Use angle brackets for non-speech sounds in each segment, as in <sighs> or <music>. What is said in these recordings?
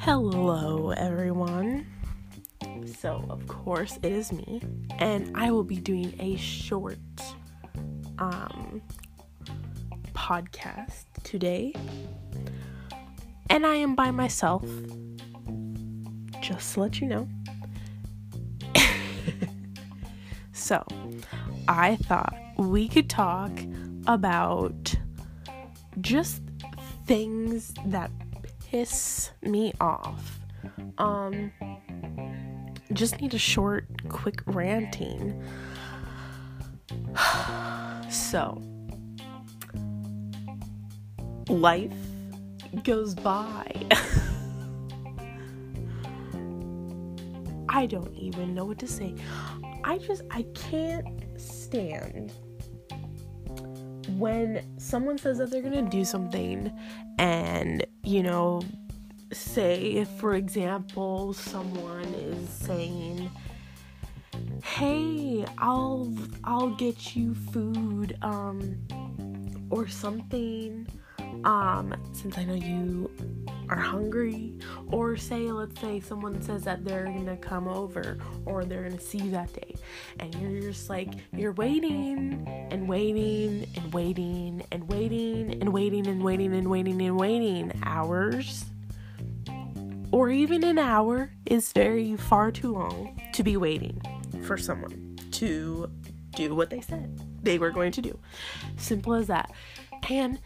Hello, everyone. So, of course, it is me, and I will be doing a short um, podcast today. And I am by myself, just to let you know. <laughs> so, I thought we could talk about just things that piss me off. Um, just need a short, quick ranting. <sighs> so, life goes by. <laughs> I don't even know what to say. I just, I can't stand when someone says that they're gonna do something and you know say for example someone is saying hey i'll i'll get you food um or something um since i know you are hungry or say let's say someone says that they're gonna come over or they're gonna see you that day. And you're just like you're waiting and waiting and waiting and waiting and waiting and waiting and waiting and waiting hours. Or even an hour is very far too long to be waiting for someone to do what they said they were going to do. Simple as that. And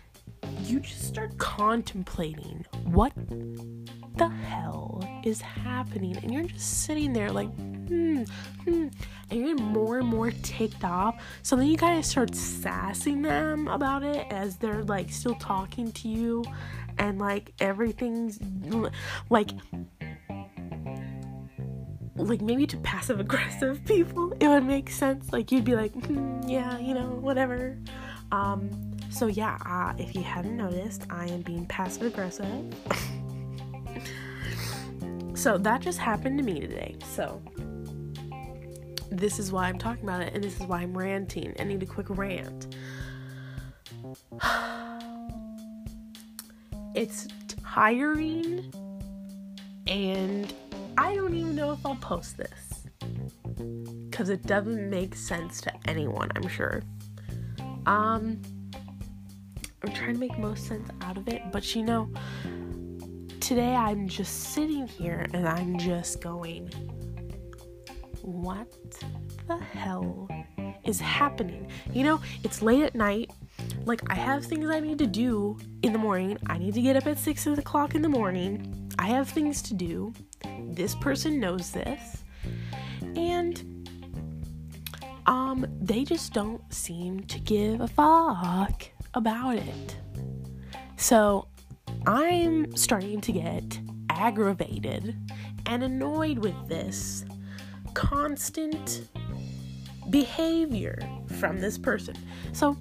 you just start contemplating what the hell is happening? And you're just sitting there like hmm, hmm. And you're more and more ticked off. So then you kind of start sassing them about it as they're like still talking to you. And like everything's like like maybe to passive aggressive <laughs> people it would make sense. Like you'd be like hmm, yeah you know whatever. Um so yeah, uh, if you hadn't noticed, I am being passive aggressive. <laughs> so that just happened to me today. So this is why I'm talking about it, and this is why I'm ranting. I need a quick rant. <sighs> it's tiring, and I don't even know if I'll post this because it doesn't make sense to anyone, I'm sure. Um, I'm trying to make most sense out of it, but you know, today I'm just sitting here and I'm just going, what the hell is happening? You know, it's late at night. Like, I have things I need to do in the morning. I need to get up at 6 o'clock in the morning. I have things to do. This person knows this. And, um, they just don't seem to give a fuck about it. So I'm starting to get aggravated and annoyed with this constant behavior from this person. So,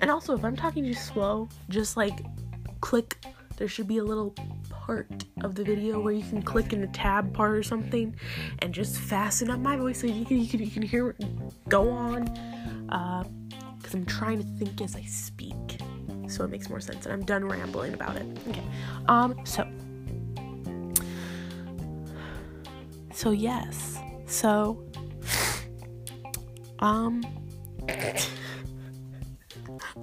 and also, if I'm talking too slow, just like click, there should be a little part of the video where you can click in the tab part or something and just fasten up my voice so you can, you can, you can hear go on. Uh, because I'm trying to think as I speak. So it makes more sense. And I'm done rambling about it. Okay. Um, so. So, yes. So. <sighs> Um. <laughs>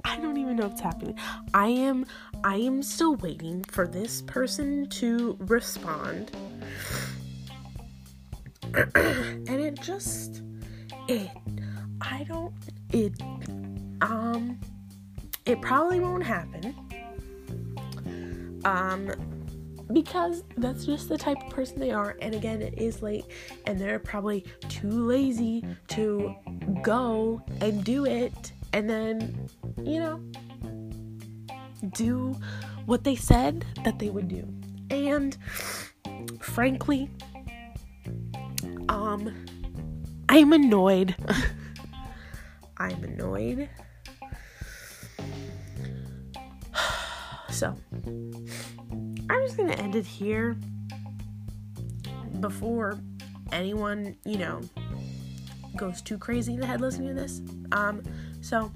I don't even know what's happening. I am I am still waiting for this person to respond. <clears throat> and it just it I don't it um, it probably won't happen. Um, because that's just the type of person they are. And again, it is late, and they're probably too lazy to go and do it, and then, you know, do what they said that they would do. And frankly, um, I'm annoyed. <laughs> I'm annoyed So, I'm just gonna end it here before anyone, you know, goes too crazy in the head listening to this. Um, so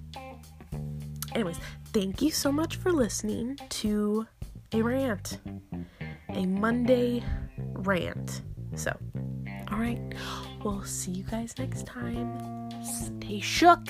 anyways, thank you so much for listening to a rant, a Monday rant. So, all right, we'll see you guys next time. Stay shook.